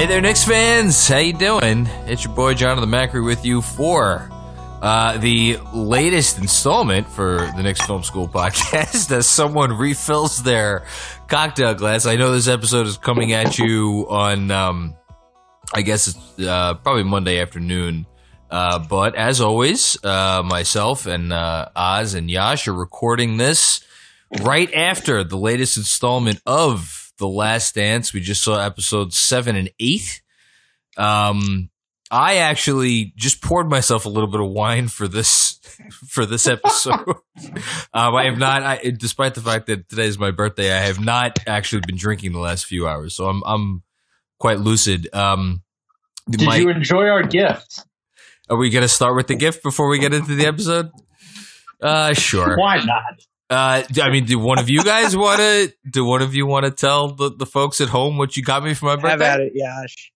Hey there, Knicks fans! How you doing? It's your boy Jonathan Macri with you for uh, the latest installment for the Knicks Film School podcast. As someone refills their cocktail glass, I know this episode is coming at you on, um, I guess it's uh, probably Monday afternoon. Uh, but as always, uh, myself and uh, Oz and Yash are recording this right after the latest installment of the Last Dance. We just saw episodes seven and eight. Um, I actually just poured myself a little bit of wine for this for this episode. um, I have not, I, despite the fact that today is my birthday, I have not actually been drinking the last few hours, so I'm I'm quite lucid. Um, Did my, you enjoy our gift? Are we going to start with the gift before we get into the episode? Uh, sure. Why not? Uh, I mean, do one of you guys want to? Do one of you want to tell the, the folks at home what you got me for my birthday? Have at it, Yash.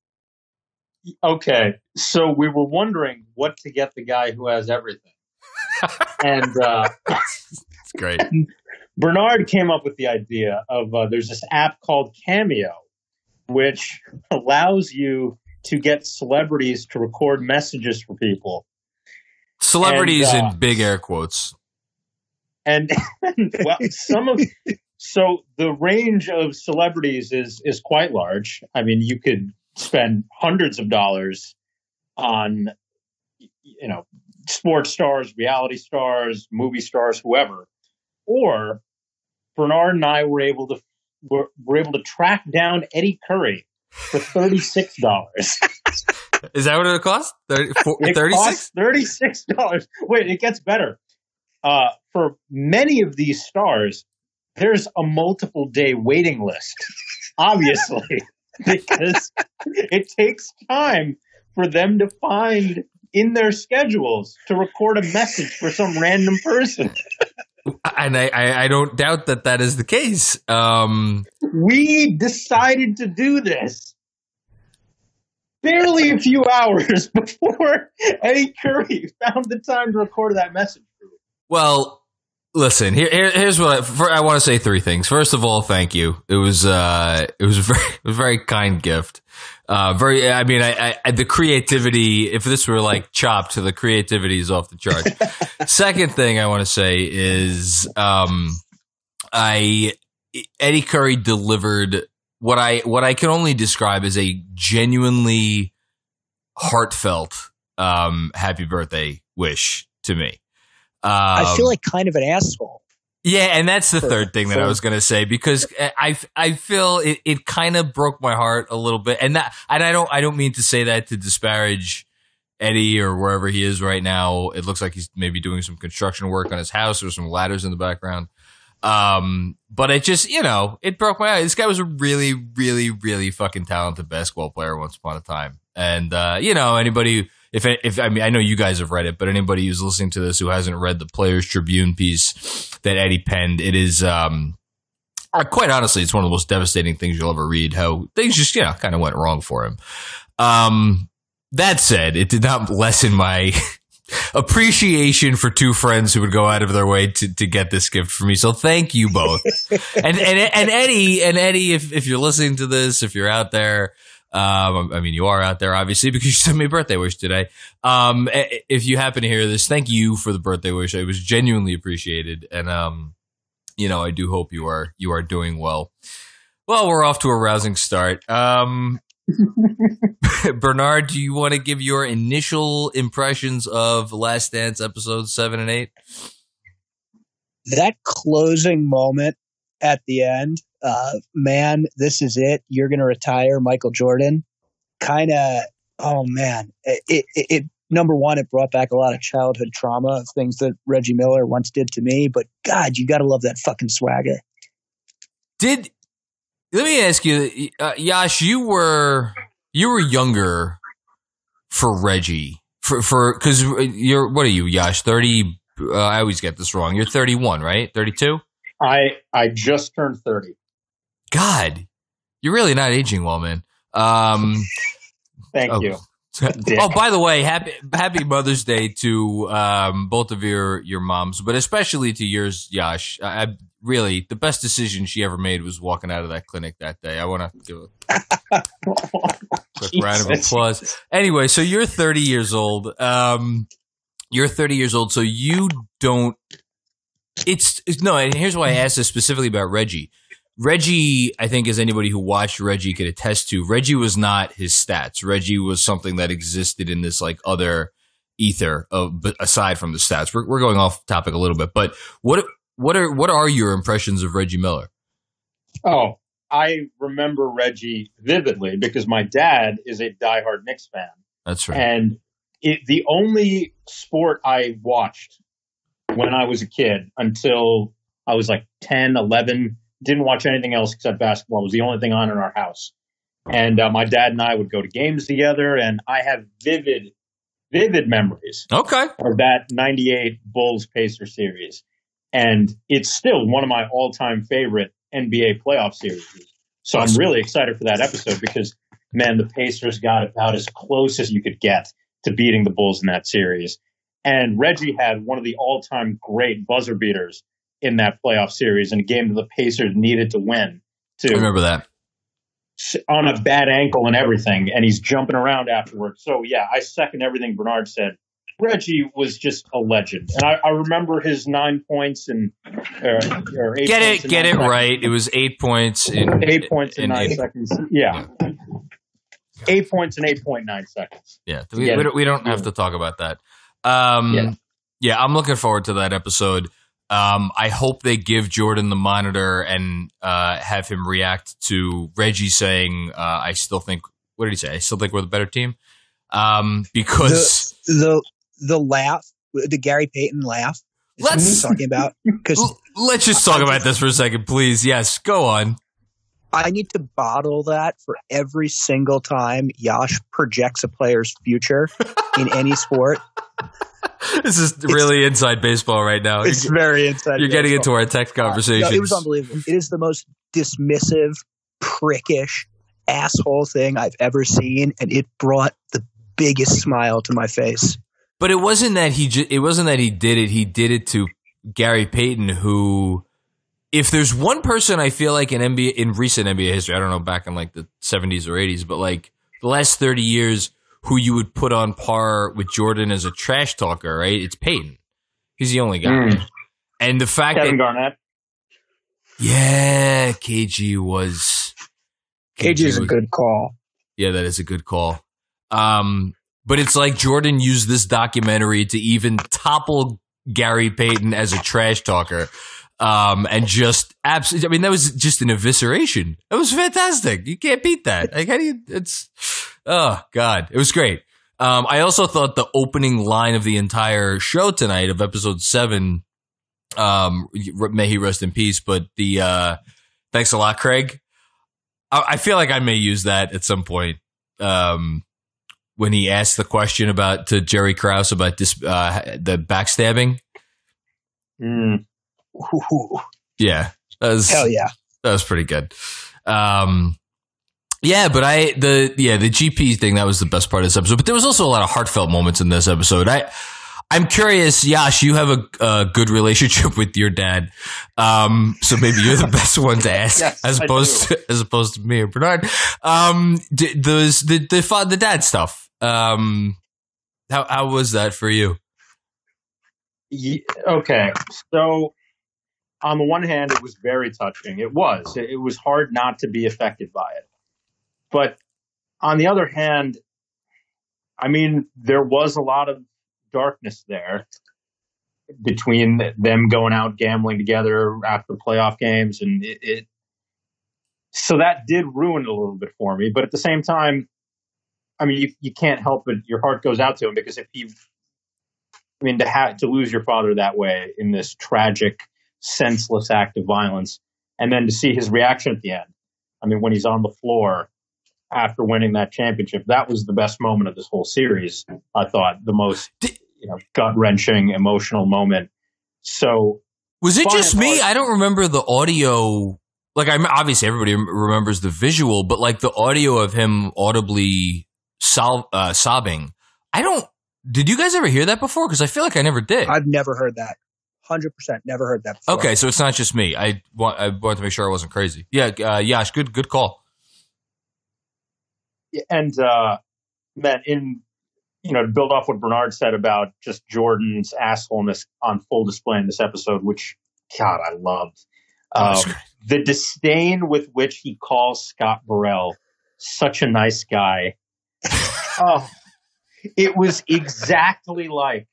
Okay, so we were wondering what to get the guy who has everything, and uh, it's great. Bernard came up with the idea of uh, there's this app called Cameo, which allows you to get celebrities to record messages for people. Celebrities and, uh, in big air quotes and, well, some of so the range of celebrities is is quite large. I mean, you could spend hundreds of dollars on you know sports stars, reality stars, movie stars, whoever, or Bernard and I were able to were, were able to track down Eddie Curry for thirty six dollars. Is that what it cost? Thirty six. Thirty six dollars. Wait, it gets better uh, for many of these stars, there's a multiple day waiting list, obviously, because it takes time for them to find in their schedules to record a message for some random person. And I, I, I don't doubt that that is the case. Um, we decided to do this barely a few hours before Eddie Curry found the time to record that message. Well, listen. Here, here here's what I, for, I want to say. Three things. First of all, thank you. It was uh, it was a very a very kind gift. Uh, very. I mean, I, I the creativity. If this were like chopped, the creativity is off the chart. Second thing I want to say is, um, I Eddie Curry delivered what I what I can only describe as a genuinely heartfelt um, happy birthday wish to me. Um, I feel like kind of an asshole. Yeah, and that's the for, third thing that for, I was going to say because I I feel it, it kind of broke my heart a little bit, and that and I don't I don't mean to say that to disparage Eddie or wherever he is right now. It looks like he's maybe doing some construction work on his house or some ladders in the background. Um, but it just you know it broke my heart. This guy was a really really really fucking talented basketball player once upon a time, and uh, you know anybody if if I mean I know you guys have read it, but anybody who's listening to this who hasn't read the Players Tribune piece that Eddie penned, it is um, uh, quite honestly, it's one of the most devastating things you'll ever read. How things just you know kind of went wrong for him. Um, that said, it did not lessen my appreciation for two friends who would go out of their way to, to get this gift for me. So thank you both. and, and and Eddie and Eddie, if if you're listening to this, if you're out there, um, I mean, you are out there obviously because you sent me a birthday wish today. Um, if you happen to hear this, thank you for the birthday wish. It was genuinely appreciated, and um, you know, I do hope you are you are doing well. Well, we're off to a rousing start. Um, Bernard, do you want to give your initial impressions of Last Dance episodes seven and eight? That closing moment at the end uh, man, this is it. You're going to retire, Michael Jordan. Kind of, oh man, it, it, it number one, it brought back a lot of childhood trauma of things that Reggie Miller once did to me. But God, you got to love that fucking swagger. Did let me ask you, uh, Yash? You were you were younger for Reggie for for because you're what are you, Yash? Thirty? Uh, I always get this wrong. You're 31, right? 32. I I just turned 30. God, you're really not aging well, man. Um, Thank oh. you. Dick. Oh, by the way, happy Happy Mother's Day to um, both of your your moms, but especially to yours, Yash. I, I, really the best decision she ever made was walking out of that clinic that day. I want to give a quick round of applause. Anyway, so you're 30 years old. Um, you're 30 years old, so you don't. It's, it's no, and here's why I asked this specifically about Reggie. Reggie, I think, as anybody who watched Reggie could attest to, Reggie was not his stats. Reggie was something that existed in this like other ether uh, of, aside from the stats. We're, we're going off topic a little bit, but what what are what are your impressions of Reggie Miller? Oh, I remember Reggie vividly because my dad is a diehard Knicks fan. That's right. And it, the only sport I watched when I was a kid until I was like 10, 11 didn't watch anything else except basketball. It was the only thing on in our house. And uh, my dad and I would go to games together, and I have vivid, vivid memories. Okay. Of that '98 Bulls Pacer series, and it's still one of my all-time favorite NBA playoff series. So awesome. I'm really excited for that episode because, man, the Pacers got about as close as you could get to beating the Bulls in that series. And Reggie had one of the all-time great buzzer beaters in that playoff series in a game that the Pacers needed to win. To I remember that on a bad ankle and everything, and he's jumping around afterwards. So yeah, I second everything Bernard said. Reggie was just a legend, and I, I remember his nine points and uh, or get it, get it seconds. right. It was eight points in eight points in, in nine eight. seconds. Yeah. yeah. Eight points in eight point nine seconds. Yeah, we, we, don't, we don't have to talk about that. Um, yeah. yeah, I'm looking forward to that episode. Um, I hope they give Jordan the monitor and uh, have him react to Reggie saying, uh, "I still think." What did he say? I still think we're the better team. Um, because the, the the laugh, the Gary Payton laugh. Let's talking about because let's just talk about this for a second, please. Yes, go on. I need to bottle that for every single time Yash projects a player's future in any sport. this is really inside baseball right now. It's you're, very inside. You're baseball. getting into our text conversation. No, it was unbelievable. It is the most dismissive, prickish, asshole thing I've ever seen, and it brought the biggest smile to my face. But it wasn't that he. Ju- it wasn't that he did it. He did it to Gary Payton, who, if there's one person I feel like in NBA in recent NBA history, I don't know back in like the 70s or 80s, but like the last 30 years who you would put on par with Jordan as a trash talker, right? It's Payton. He's the only guy. Mm. And the fact Kevin that Garnett. Yeah, KG was KG, is a good call. Yeah, that is a good call. Um, but it's like Jordan used this documentary to even topple Gary Payton as a trash talker. Um, and just absolutely, I mean, that was just an evisceration. That was fantastic. You can't beat that. Like, how do you, it's, Oh God, it was great. Um, I also thought the opening line of the entire show tonight of episode seven, um, may he rest in peace. But the uh, thanks a lot, Craig. I, I feel like I may use that at some point. Um, when he asked the question about to Jerry Krause about this, uh, the backstabbing. Mm. Yeah, that was hell yeah. That was pretty good. Um, yeah, but I the yeah the GP thing that was the best part of this episode. But there was also a lot of heartfelt moments in this episode. I I'm curious, Yash. You have a, a good relationship with your dad, um, so maybe you're the best one to ask, yes, as opposed to, as opposed to me or Bernard. Um, those the the the dad stuff. Um, how how was that for you? Yeah, okay, so on the one hand, it was very touching. It was. It, it was hard not to be affected by it. But on the other hand, I mean, there was a lot of darkness there between them going out gambling together after playoff games, and it, it, so that did ruin it a little bit for me. But at the same time, I mean, you, you can't help but your heart goes out to him because if he, I mean, to have to lose your father that way in this tragic, senseless act of violence, and then to see his reaction at the end. I mean, when he's on the floor after winning that championship, that was the best moment of this whole series. I thought the most, you know, gut wrenching, emotional moment. So Was it just me? I don't remember the audio. Like, I'm obviously everybody remembers the visual, but like the audio of him audibly sol- uh, sobbing. I don't. Did you guys ever hear that before? Because I feel like I never did. I've never heard that. Hundred percent, never heard that. Before. okay, so it's not just me. I want. I wanted to make sure I wasn't crazy. Yeah, uh, Yash, good, good call. And uh man in you know to build off what bernard said about just jordan's assholeness on full display in this episode which god i loved. Um, the disdain with which he calls scott burrell such a nice guy. Oh it was exactly like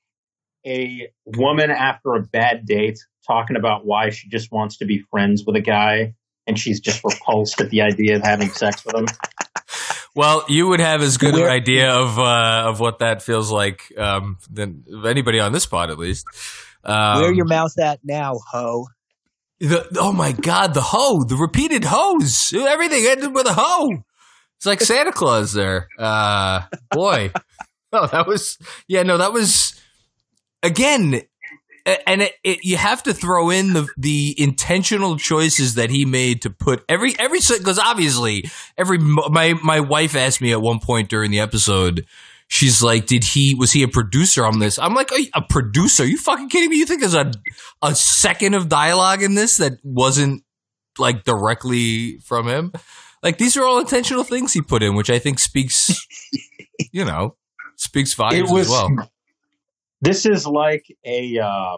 a woman after a bad date talking about why she just wants to be friends with a guy and she's just repulsed at the idea of having sex with him Well, you would have as good an idea of uh, of what that feels like um, than anybody on this pod, at least. Um, Where your mouth at now, ho? The, oh my God, the hoe, the repeated hoes. Everything ended with a hoe. It's like Santa Claus there. Uh, boy. Oh, that was, yeah, no, that was, again, and it, it, you have to throw in the the intentional choices that he made to put every every because obviously every my my wife asked me at one point during the episode she's like did he was he a producer on this? I'm like a producer? Are you fucking kidding me? You think there's a a second of dialogue in this that wasn't like directly from him? Like these are all intentional things he put in which i think speaks you know speaks volumes it was as well this is like a uh,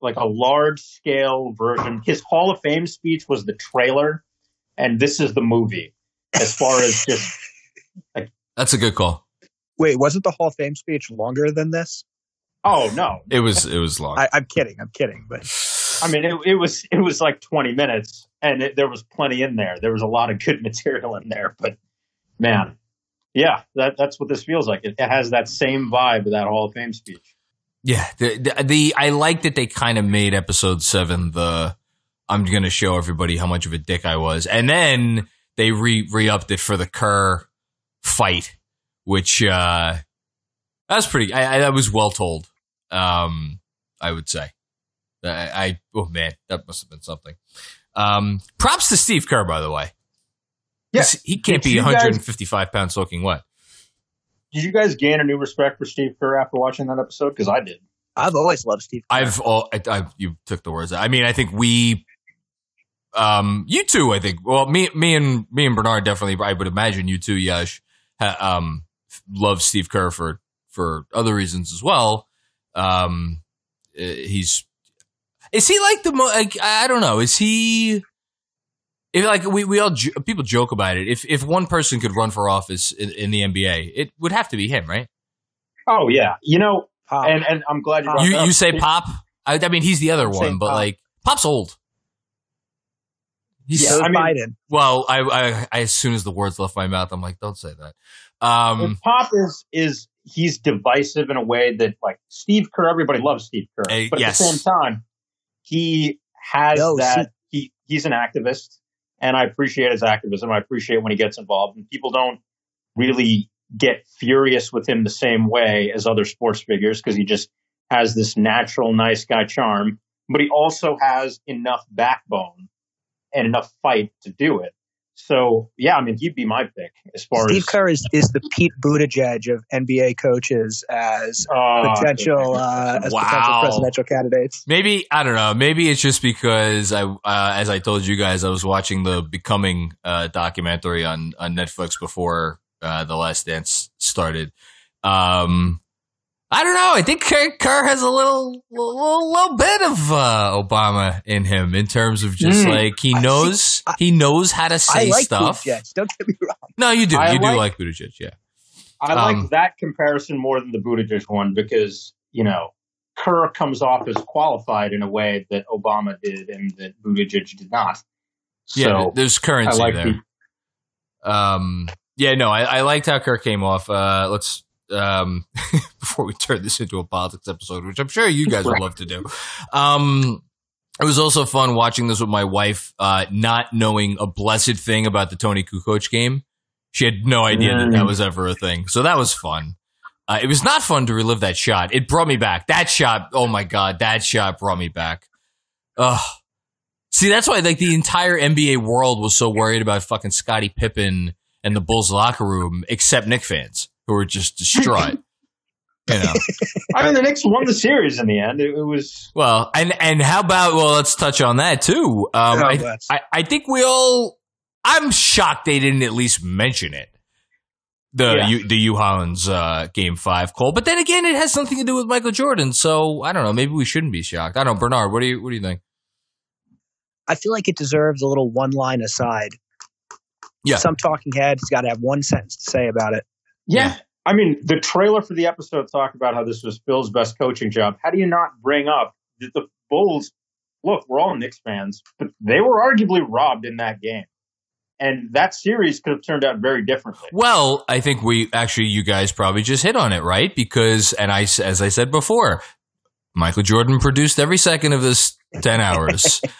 like a large scale version his hall of fame speech was the trailer and this is the movie as far as just that's a good call Wait, wasn't the Hall of Fame speech longer than this? oh no it was it was long I, I'm kidding. I'm kidding. But i mean it, it was it was like 20 minutes and it, there was plenty in there there was a lot of good material in there but man yeah that, that's what this feels like it, it has that same vibe of that hall of fame speech Yeah, the, the the I like that they kind of made episode seven the I'm gonna show everybody how much of a dick I was, and then they re re upped it for the Kerr fight, which uh that was pretty. I, I that was well told. Um, I would say. I, I oh man, that must have been something. Um, props to Steve Kerr, by the way. Yeah. he can't be you guys- 155 pounds soaking wet. Did you guys gain a new respect for steve kerr after watching that episode because i did I've always loved Steve. Kerr. I've all I, I you took the words. I mean, I think we, um, you two. I think. Well, me, me and me and Bernard definitely. I would imagine you two, Yash, ha, um, love Steve Kerr for for other reasons as well. Um, eh, he's is he like the mo? Like, I don't know. Is he? If like we we all jo- people joke about it. If if one person could run for office in, in the NBA, it would have to be him, right? oh yeah you know Pop. and and i'm glad you You you say Pop? I, I mean, he's the other I'm one, but Pop. like Pop's old. He's so I mean- Biden. well. I, I I as soon as the words left my mouth, I'm like, don't say that. Um, Pop is is he's divisive in a way that like Steve Kerr, everybody loves Steve Kerr, Uh, but yes. at the same time, he has No, that he he's an activist, and I appreciate his activism. I appreciate when he gets involved, and people don't really get furious with him the same way as other sports figures because he just has this natural nice guy charm, but he also has enough backbone and enough fight to do it. So yeah, I mean he'd be my pick as far Steve as Steve Kerr is, is the Pete Buttigieg of NBA coaches as uh, potential uh, as Wow. potential presidential candidates. maybe I don't know. Maybe it's just because I, uh, as I told you guys, I was watching the Becoming uh, documentary on on Netflix before uh, the Last Dance started. Um, I don't know. I think Kerr, has a little, little, little bit of uh, Obama in him in terms of just Mm. like he knows I- he knows how to say I like stuff. Buttigieg. Don't get me wrong. No, you do. I you do like- like Buttigieg, yeah. I Um, like that comparison more than the Buttigieg one because you know Kerr comes off as qualified in a way that Obama did and that Buttigieg did not. So Yeah, there's I currency like there. the Um, yeah, no, I, I liked how Kerr came off. Uh, let's um, before we turn this into a politics episode, which I'm sure you guys would love to do. Um, it was also fun watching this with my wife, uh, not knowing a blessed thing about the Toni Kukoc game. She had no idea that that was ever a thing. So that was fun. Uh, it was not fun to relive that shot. It brought me back. That shot, oh my God, that shot brought me back. Ugh. See, that's why like the entire NBA world was so worried about fucking Scottie Pippen and the Bulls locker room, except Knick fans who were just distraught. you know. I mean, the Knicks won the series in the end. It, it was Well, and and how about well, let's touch on that too. Um, Oh, I, I I think we all. I'm shocked they didn't at least mention it. The Yeah. U, the Hue Hollins uh, game five call, but then again, it has something to do with Michael Jordan. So I don't know. Maybe we shouldn't be shocked. I don't know, Bernard. What do you what do you think? I feel like it deserves a little one line aside. Yeah. Some talking head has got to have one sentence to say about it. Yeah. I mean, the trailer for the episode talked about how this was Phil's best coaching job. How do you not bring up that the Bulls? Look, we're all Knicks fans, but they were arguably robbed in that game, and that series could have turned out very differently. Well, I think we actually, you guys probably just hit on it, right? Because, and I, as I said before, Michael Jordan produced every second of this 10 hours.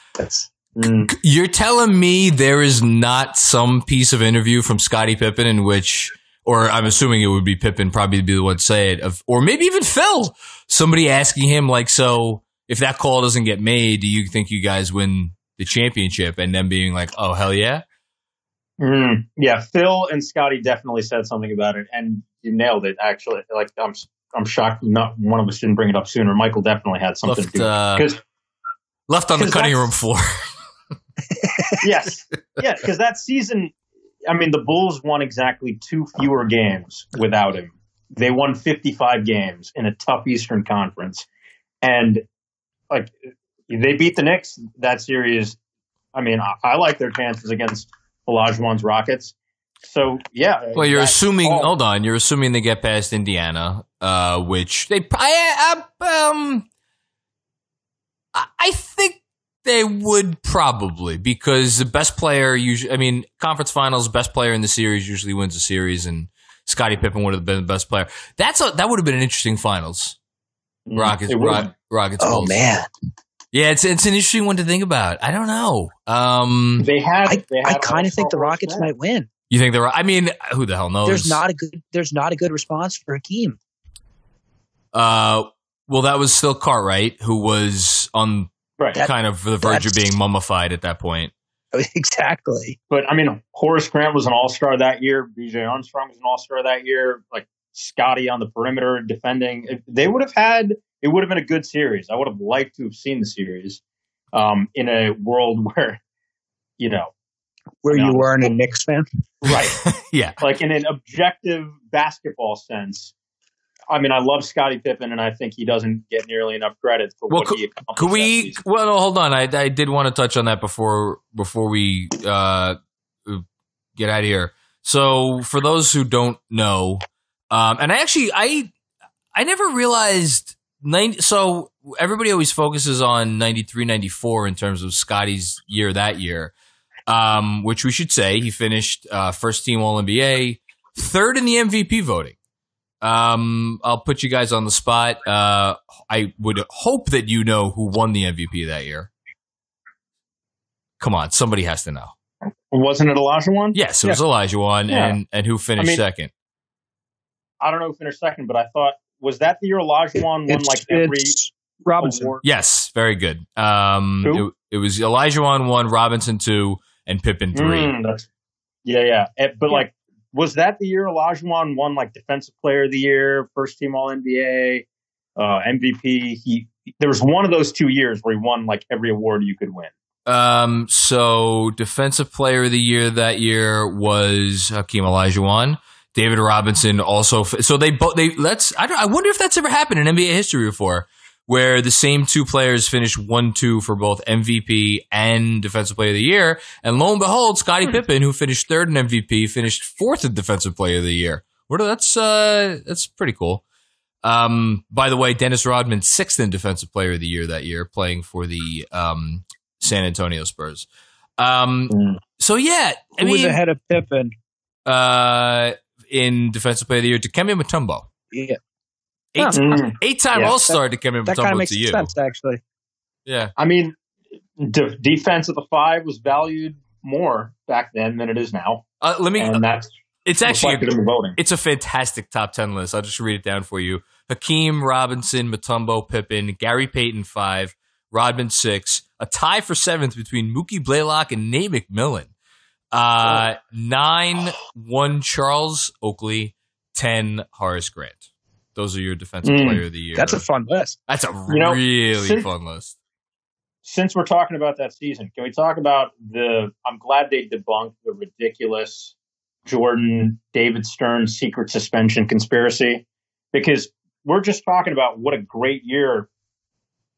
Mm. You're telling me there is not some piece of interview from Scottie Pippen in which, or I'm assuming it would be Pippen probably be the one to say it, of, or maybe even Phil, somebody asking him like, so if that call doesn't get made, do you think you guys win the championship? And then being like, oh, hell yeah. Mm. Yeah, Phil and Scotty definitely said something about it, and you nailed it. Actually, like I'm, I'm shocked not one of us didn't bring it up sooner. Michael definitely had something Left, to do uh, because Left on the cutting room floor. yes, yeah, because that season, I mean, the Bulls won exactly two fewer games without him. They won 55 games in a tough Eastern Conference, and like they beat the Knicks that series. I mean, I, I like their chances against Olajuwon's Rockets. So yeah, Well, you're assuming. call- Hold on, you're assuming they get past Indiana, uh, which they. I, I, um, I I they would probably because the best player usually. I mean, conference finals, best player in the series usually wins the series, and Scottie Pippen would have been the best player. That's a, that would have been an interesting finals. Mm, Rockets, it. Rock, Rockets. Oh Bulls. man, yeah, it's it's an interesting one to think about. I don't know. Um, They had. I, I kind of think the Rockets might win. you think they're? I mean, who the hell knows? There's not a good. There's not a good response for Hakeem. Uh, well, that was still Cartwright, who was on Right. That- kind of the verge of being mummified at that point. exactly. But I mean, Horace Grant was an All Star that year. BJ Armstrong was an All Star that year. Like Scotty on the perimeter defending. If they would have had. It would have been a good series. I would have liked to have seen the series um, in a world where, you know, Where No. you weren't a Knicks fan. right, yeah. like in an objective basketball sense. I mean, I love Scottie Pippen, and I think he doesn't get nearly enough credit for Well, what could- he accomplished. Could we? Well, no, hold on. I, I did want to touch on that before before we uh, get out of here. So, for those who don't know, um, and I actually I I never realized 90, so everybody always focuses on 93 94 in terms of Scotty's year that year. Um, which we should say he finished uh, first team All NBA, third in the MVP voting. Um, I'll put you guys on the spot. Uh, I would hope that you know who won the MVP that year. Come on, somebody has to know. Wasn't it Olajuwon? Yes, it was Olajuwon, Yeah. and and who finished I mean- second? I don't know who finished second, but I thought was that the year Olajuwon won like every Robinson. award? Yes, very good. Um, it, it was Olajuwon, one Robinson two, and Pippen three. Mm, yeah, yeah. Eh, But Yeah. like, was that the year Olajuwon won like Defensive Player of the Year, First Team All NBA, uh, MVP? He there was one of those two years where he won like every award you could win. Um, so defensive player of the year that year was Hakeem Olajuwon. David Robinson also. So they both they let's. I. I wonder if that's ever happened in NBA history before, where the same two players finished one two for both MVP and defensive player of the year. And lo and behold, Scottie Pippen, who finished third in MVP, finished fourth in defensive player of the year. What? That's uh, that's pretty cool. Um, by the way, Dennis Rodman sixth in defensive player of the year that year, playing for the um San Antonio Spurs. Um, Mm. so yeah, I Who was ahead of Pippen? uh, in Defensive Player of the Year, Dikembe Mutombo. Yeah, Eight, Mm. eight-time Yeah. All-Star Dikembe that kind of Mutombo makes to you. sense actually. Yeah. I mean, de- defense at the five was valued more back then than it is now, Uh, let me. and that's it's actually in voting. It's a fantastic top 10 list. I'll just read it down for you. Hakeem, Robinson, Mutombo, Pippen, Gary Payton, five, Rodman, six, a tie for seventh between Mookie Blaylock and Nate McMillan. Uh, nine, one, Charles Oakley, 10, Horace Grant. Those are your defensive Mm. player of the year. That's a fun list. That's a You know, really since- fun list. Since we're talking about that season, can we talk about the? I'm glad they debunked the ridiculous Jordan David Stern secret suspension conspiracy because we're just talking about what a great year.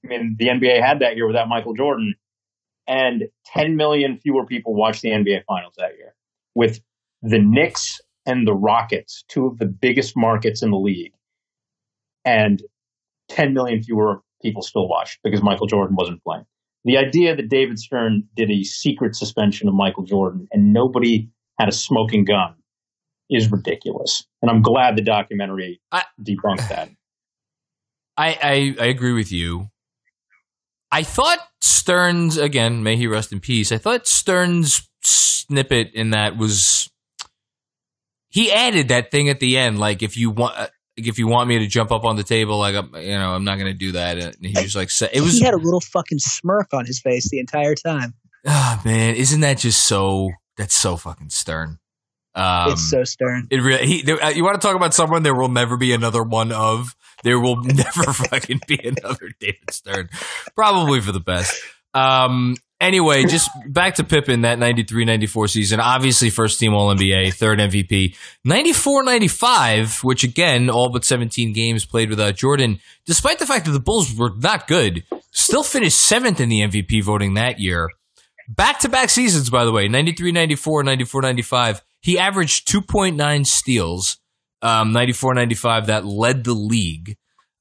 I mean, the NBA had that year without Michael Jordan, and 10 million fewer people watched the NBA Finals that year with the Knicks and the Rockets, two of the biggest markets in the league, and 10 million fewer people still watched because Michael Jordan wasn't playing. The idea that David Stern did a secret suspension of Michael Jordan and nobody had a smoking gun is ridiculous. And I'm glad the documentary I- debunked that. I, I, I agree with you. I thought Stern's again, may he rest in peace. I thought Stern's snippet in that was he added that thing at the end, like if you want, if you want me to jump up on the table, like I'm, you know, I'm not going to do that. And he was like, it was, he had a little fucking smirk on his face the entire time. oh man, isn't that just so? That's so fucking Stern. Um, it's so stern. It really. He, there, uh, you want to talk about someone? There will never be another one of. There will never fucking be another David Stern. Probably for the best. Um. Anyway, just back to Pippen that 93-94 season. Obviously, first team All NBA, third MVP. 94-95, which again, all but 17 games played without Jordan. Despite the fact that the Bulls were not good, still finished seventh in the MVP voting that year. Back to back seasons, by the way, 93 94, 94 95. He averaged 2.9 steals, um, 94 95, that led the league.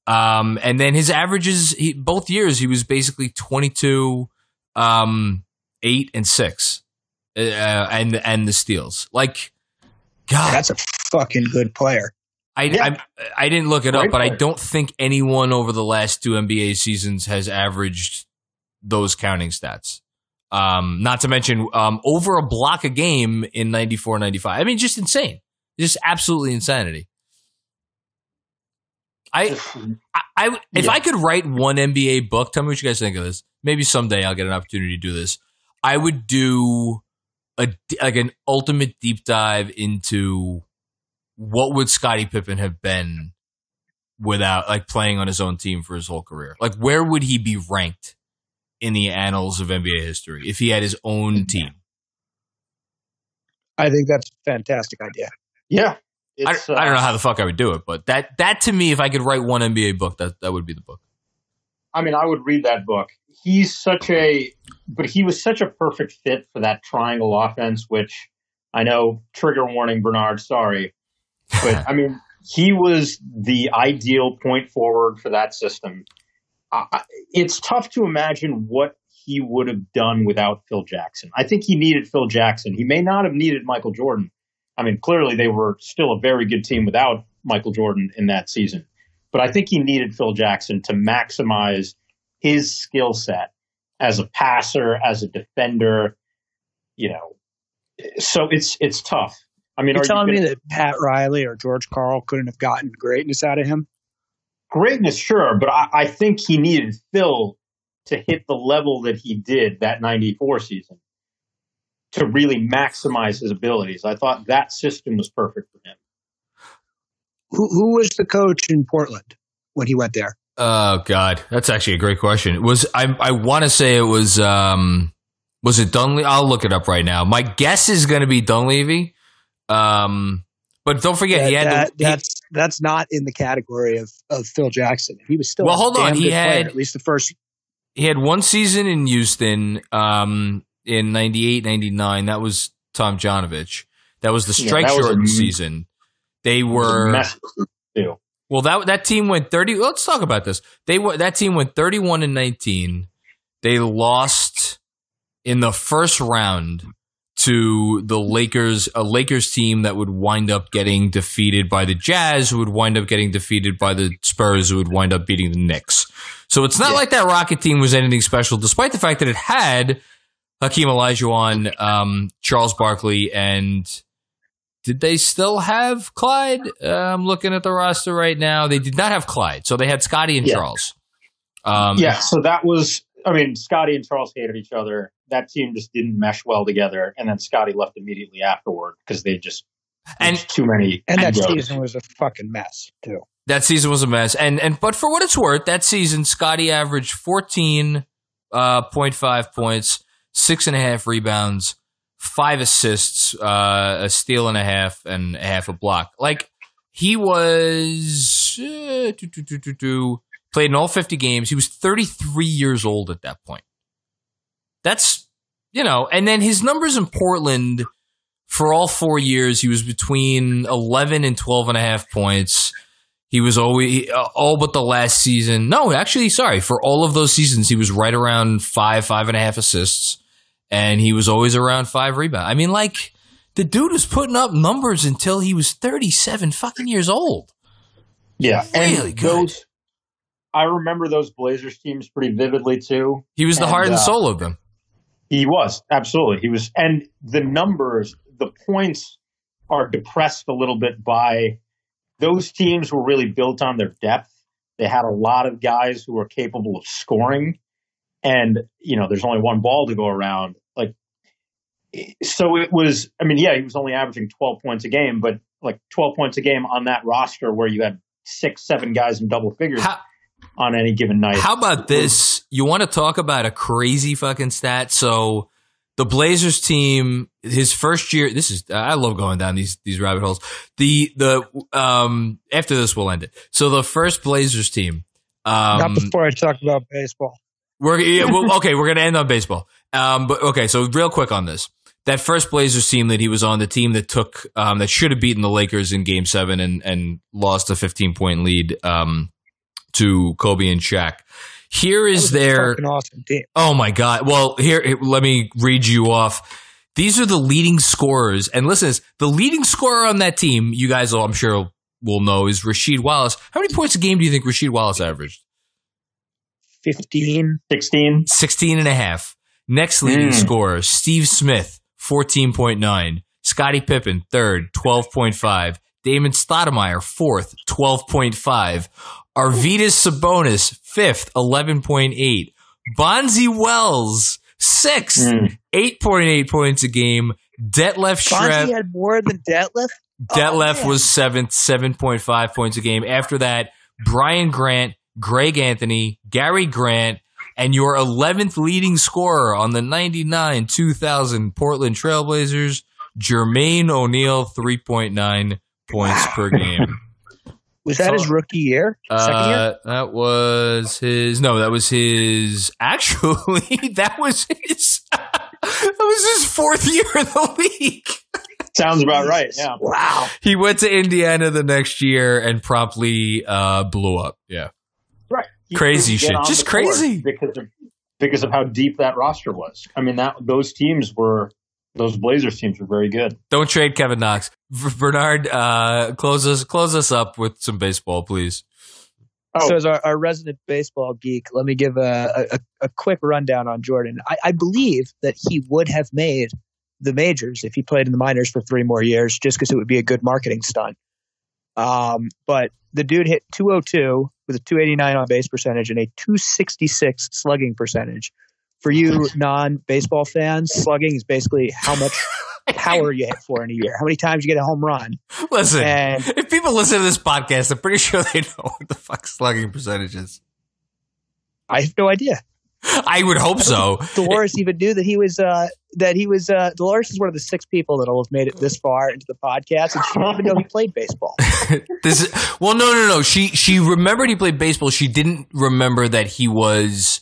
Um, and then his averages, he, both years, he was basically 22, um, 8 and 6. Uh, and, and the steals. Like, God. That's a fucking good player. I, Yeah. I I didn't look it up, Great but I don't think anyone over the last two NBA seasons has averaged those counting stats. Um, not to mention um, over a block a game in 94 95. I mean, just insane. Just absolutely insanity. I, I, I if Yeah. I could write one NBA book, tell me what you guys think of this. Maybe someday I'll get an opportunity to do this. I would do a d- like an ultimate deep dive into what would Scottie Pippen have been without like playing on his own team for his whole career? Like where would he be ranked in the annals of NBA history if he had his own team? I think that's a fantastic idea. Yeah. I, It's, I don't uh, know how the fuck I would do it, but that that to me, if I could write one NBA book, that that would be the book. I mean, I would read that book. He's such a, but he was such a perfect fit for that triangle offense, which I know, trigger warning, Bernard, sorry. But I mean, he was the ideal point forward for that system. It's tough to imagine what he would have done without Phil Jackson. I think he needed Phil Jackson. He may not have needed Michael Jordan. I mean, clearly they were still a very good team without Michael Jordan in that season. But I think he needed Phil Jackson to maximize his skill set as a passer, as a defender, you know. So it's it's tough. I mean, You're are you telling me that Pat Riley or George Karl couldn't have gotten greatness out of him? greatness, sure, but I, I think he needed Phil to hit the level that he did that 94 season to really maximize his abilities. I thought that system was perfect for him. Who, who was the coach in Portland when he went there? Oh God, that's actually a great question. It was I? I want to say it was. um Was it Dunleavy? I'll look it up right now. My guess is going to be Dunleavy. Um, but don't forget That- he had. that- the, he- that's that's not in the category of, of Phil Jackson. He was still Well, hold on. He good player, had- at least the first. he had one season in Houston um, in 98, 99. That was Tomjanovich. That was the Yeah, strike that was a shortened season. They It was a were too. well. That that team went thirty. Let's talk about this. They were that team went thirty one and nineteen. They lost in the first round to the Lakers, a Lakers team that would wind up getting defeated by the Jazz, who would wind up getting defeated by the Spurs, who would wind up beating the Knicks. So it's not Yeah. like that Rocket team was anything special, despite the fact that it had Hakeem Olajuwon, um, Charles Barkley, and did they still have Clyde? Uh, I'm looking at the roster right now. They did not have Clyde, so they had Scotty and Yeah. Charles. Um, yeah, so that was. I mean, Scotty and Charles hated each other. That team just didn't mesh well together, and then Scotty left immediately afterward because they just And- too many. And that egos. season was a fucking mess too. That season was a mess. And and but for what it's worth, that season Scotty averaged fourteen uh, point five points, six and a half rebounds, five assists, uh, a steal and a half, and half a block. Like he was uh, played in all fifty games. He was thirty three years old at that point. That's you know, and then his numbers in Portland for all four years, he was between 11 and 12 and a half points. He was always, uh, all but the last season. No, actually, sorry. For all of those seasons, he was right around five, five and a half assists. And he was always around five rebounds. I mean, like, the dude was putting up numbers until he was 37 fucking years old. Yeah, Really and good. those. I remember those Blazers teams pretty vividly too. He was the And, heart and uh, soul of them. He was absolutely. He was, and the numbers, the points are depressed a little bit by those teams were really built on their depth. They had a lot of guys who were capable of scoring, and you know, there's only one ball to go around. Like, so it was. I mean, yeah, he was only averaging 12 points a game, but like 12 points a game on that roster where you had six, seven guys in double figures How, on any given night. How about this? You want to talk about a crazy fucking stat? So the Blazers team, his first year. This is I love going down these these rabbit holes. The the um after this we'll end it. So the first Blazers team. Um, Not before I talk about baseball. We're yeah, well, okay. We're gonna end on baseball. Um, but okay. So real quick on this. That first Blazers team that he was on, the team that took um, that should have beaten the Lakers in Game Seven and and lost a 15 point lead um, to Kobe and Shaq. Here is their awesome. Oh my God. Well, here, here, let me read you off. These are the leading scorers. And listen, this, the leading scorer on that team, you guys, will, I'm sure, will know, is Rasheed Wallace. How many points a game do you think Rasheed Wallace averaged? Fifteen. 16. 16 and a half. Next leading Mm. scorer, Steve Smith, 14.9. Scottie Pippen, third, 12.5. Damon Stoudamire, fourth, 12.5. Arvydas Sabonis, fifth, 11.8. Bonzi Wells, sixth, Mm. 8.8 points a game. Detlef Schrempf, Bonzi had more than Detlef. Detlef man. was seventh, 7.5 points a game. After that, Brian Grant, Greg Anthony, Gary Grant, and your 11th leading scorer on the 99 2000 Portland Trailblazers, Jermaine O'Neal, 3.9 points per game. Was that his rookie year? Second year? Uh, that was his. No, that was his. Actually, that was his. that was his fourth year in the league. Sounds about right. Yeah. Wow. He went to Indiana the next year and promptly uh, blew up. Yeah. Right. He Crazy shit. Just crazy. because of because of how deep that roster was. I mean, that those teams were those Blazers teams were very good. Don't trade Kevin Knox. V- Bernard, uh, close us close us up with some baseball, please. Oh. So, as our, our resident baseball geek, let me give a, a, a quick rundown on Jordan. I, I believe that he would have made the majors if he played in the minors for three more years, just because it would be a good marketing stunt. Um, but the dude hit 202 with a 289 on base percentage and a 266 slugging percentage. For you non baseball fans, slugging is basically how much power you hit for in a year, how many times you get a home run. Listen, And if people listen to this podcast, I'm pretty sure they know what the fuck slugging percentage is. I have no idea. I would hope so. Dolores even knew that he was uh, that he was uh, Dolores is one of the six people that'll have made it this far into the podcast, and she didn't even know he played baseball. this is, well, no, no, no. She she remembered he played baseball. She didn't remember that he was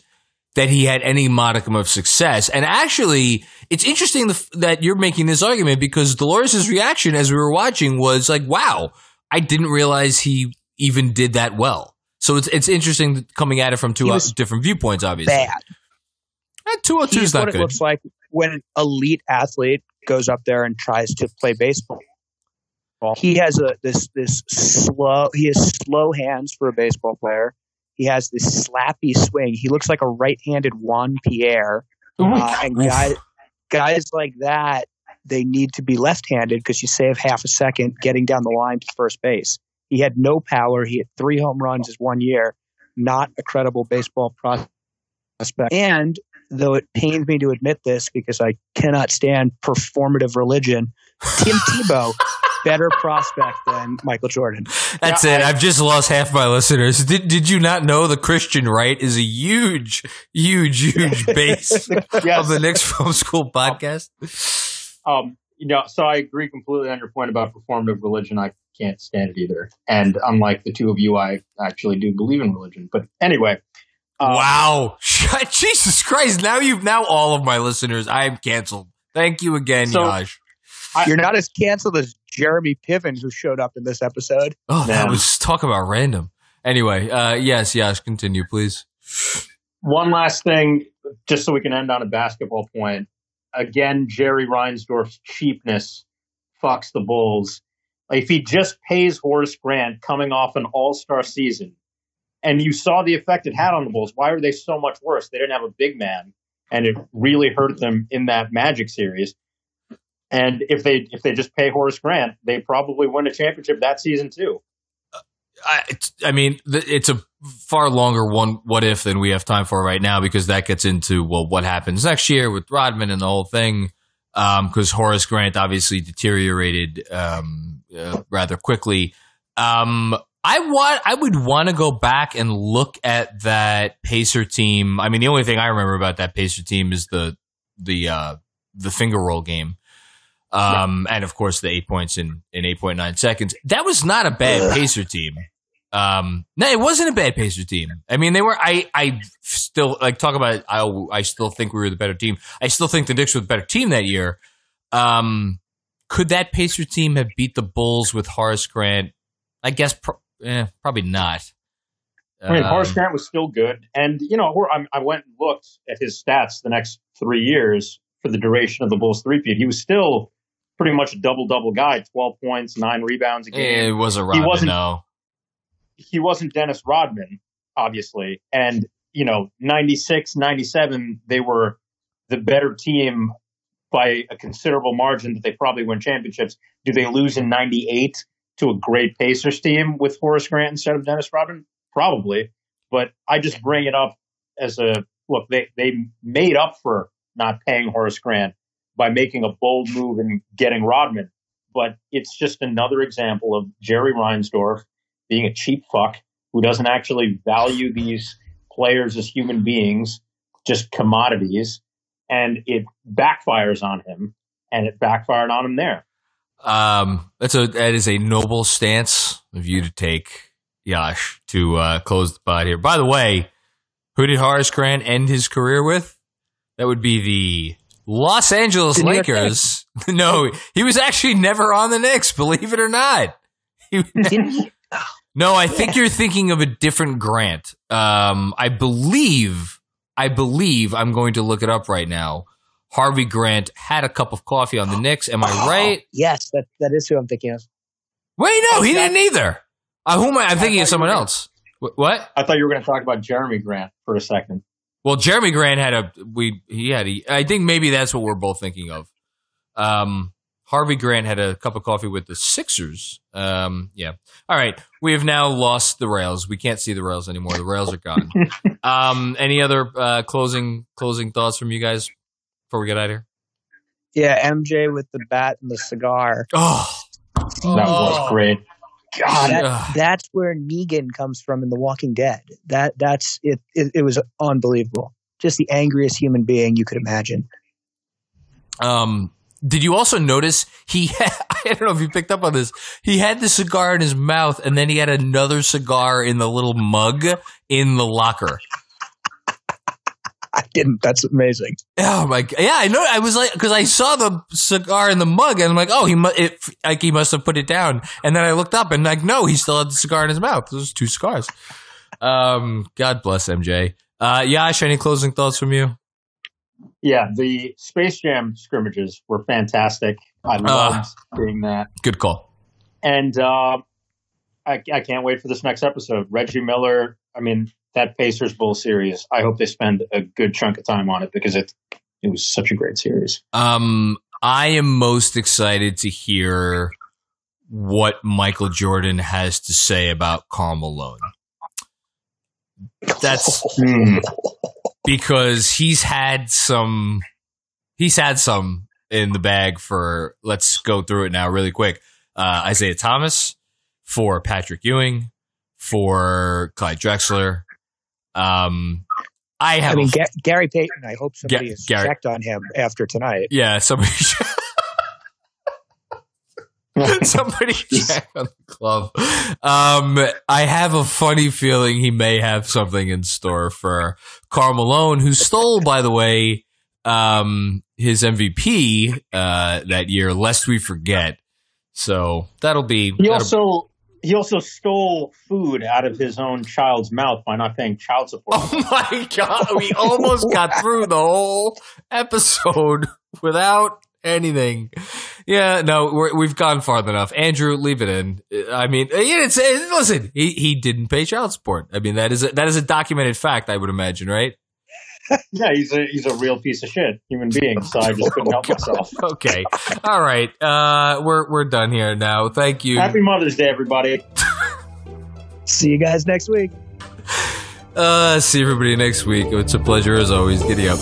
that he had any modicum of success. And actually, it's interesting that you're making this argument because Dolores's reaction as we were watching was like, "Wow, I didn't realize he even did that well." So it's it's interesting coming at it from two uh, different viewpoints. Obviously, Bad. two hundred two is not what it looks like when an elite athlete goes up there and tries to play baseball. He has a this this slow he has slow hands for a baseball player. He has this slappy swing. He looks like a right-handed Juan Pierre. Uh, and guys guys like that, they need to be left-handed because you save half a second getting down the line to first base. He had no power. He had three home runs his one year. Not a credible baseball prospect. And though it pains me to admit this because I cannot stand performative religion, Tim Tebow, better prospect than Michael Jordan. That's Yeah, it. I- I've just lost half my listeners. Did Did you not know the Christian right is a huge, huge, huge base Yes. of the Knicks Film School podcast? Um, you know, so I agree completely on your point about performative religion. I can't stand it either. And unlike the two of you, I actually do believe in religion. But anyway, um, wow, Jesus Christ! Now you've now all of my listeners. I am canceled. Thank you again, So- Yash. I- You're not as canceled as Jeremy Piven, who showed up in this episode. Oh, that Man. was talk about random. Anyway, uh, yes, Yash, continue, please. One last thing, just so we can end on a basketball point. Again, Jerry Reinsdorf's cheapness fucks the Bulls. If he just pays Horace Grant coming off an all star season, and you saw the effect it had on the Bulls, why were they so much worse? They didn't have a big man, and it really hurt them in that Magic series. And if they if they just pay Horace Grant, they probably win a championship that season too. I, it's, I mean, it's a far longer one what if than we have time for right now because that gets into well what happens next year with Rodman and the whole thing. Because Horace Grant obviously deteriorated um, uh, rather quickly. Um, I want I would want to go back and look at that Pacer team. I mean, the only thing I remember about that Pacer team is the the uh, the finger roll game. Um, and of course the eight points in, in 8.9 seconds. That was not a bad Pacer team. Um, no, it wasn't a bad Pacer team. I mean, they were, I, I still like talk about, I, I still think we were the better team. I still think the Knicks were the better team that year. Um, could that Pacer team have beat the Bulls with Horace Grant? I guess, pro- eh, probably not. I mean, Um, Horace Grant was still good, and you know, I, I went and looked at his stats the next three years for the duration of the Bulls three-peat. He was still pretty much a double-double guy: twelve points, nine rebounds a game. it was a Rodman, wasn't- though. He wasn't Dennis Rodman, obviously, and you know, 96, 97, they were the better team by a considerable margin that they probably win championships. Do they lose in '98 to a great Pacers team with Horace Grant instead of Dennis Rodman? Probably, but I just bring it up as a look. They they made up for not paying Horace Grant by making a bold move and getting Rodman, but it's just another example of Jerry Reinsdorf being a cheap fuck who doesn't actually value these players as human beings, just commodities, and it backfires on him, and it backfired on him there. Um, that's a that is a noble stance of you to take, Yash, to uh, close the pod here. By the way, who did Horace Grant end his career with? That would be the Los Angeles The Lakers. no, he was actually never on the Knicks, believe it or not. He- Didn't he? no, I think you're thinking of a different Grant. Um, I believe, I believe, I'm going to look it up right now. Harvey Grant had a cup of coffee on the Knicks. Am I right? Yes, that, that is who I'm thinking of. Wait, no, he didn't either. Uh, who am I? I'm thinking of someone else. What? I thought you were going to talk about Jerami Grant for a second. Well, Jerami Grant had a we he had a, I think maybe that's what we're both thinking of. Um, Harvey Grant had a cup of coffee with the Sixers. Um, yeah. All right, we have now lost the rails. We can't see the rails anymore. The rails are gone. um, any other uh, closing closing thoughts from you guys before we get out of here? Yeah, MJ with the bat and the cigar. Oh, That Oh. was great. God, That, that's where Negan comes from in The Walking Dead. That that's it, it. It was unbelievable. Just the angriest human being you could imagine. Um, did you also notice he had, I don't know if you picked up on this. He had the cigar in his mouth and then he had another cigar in the little mug in the locker. I didn't. That's amazing. Oh my god! Yeah, I know. I was like, because I saw the cigar in the mug, and I'm like, oh, he mu- it like he must have put it down. And then I looked up, and like, no, he still had the cigar in his mouth. Those two cigars. Um, God bless MJ. Uh, Yash, any closing thoughts from you? Yeah, the Space Jam scrimmages were fantastic. I loved seeing that. Good call. And uh, I, I can't wait for this next episode. Reggie Miller. I mean, that Pacers Bull series. I hope they spend a good chunk of time on it because it it was such a great series. Um, I am most excited to hear what Michael Jordan has to say about Karl Malone. That's Hmm. Because he's had some he's had some in the bag for let's go through it now really quick. Uh, Isiah Thomas for Patrick Ewing for Clyde Drexler. Um, I have I mean, Ga- Gary Payton. I hope somebody Ga- has Gary- checked on him after tonight. yeah somebody somebody check on the club. Um, I have a funny feeling he may have something in store for Karl Malone, who stole, by the way, um, his MVP uh, that year, lest we forget. So that'll be. He also he also stole food out of his own child's mouth by not paying child support. Oh my god, we almost got through the whole episode without anything. Yeah, no, we're, we've gone far enough. Andrew, leave it in. I mean, it's, it, listen, he, he didn't pay child support. I mean, that is a, that is a documented fact, I would imagine, right? yeah, he's a he's a real piece of shit human being. So I just couldn't help myself. Okay, all right, uh, we're we're done here now. Thank you. Happy Mother's Day, everybody. See you guys next week. Uh, see everybody next week. It's a pleasure as always. Giddy up.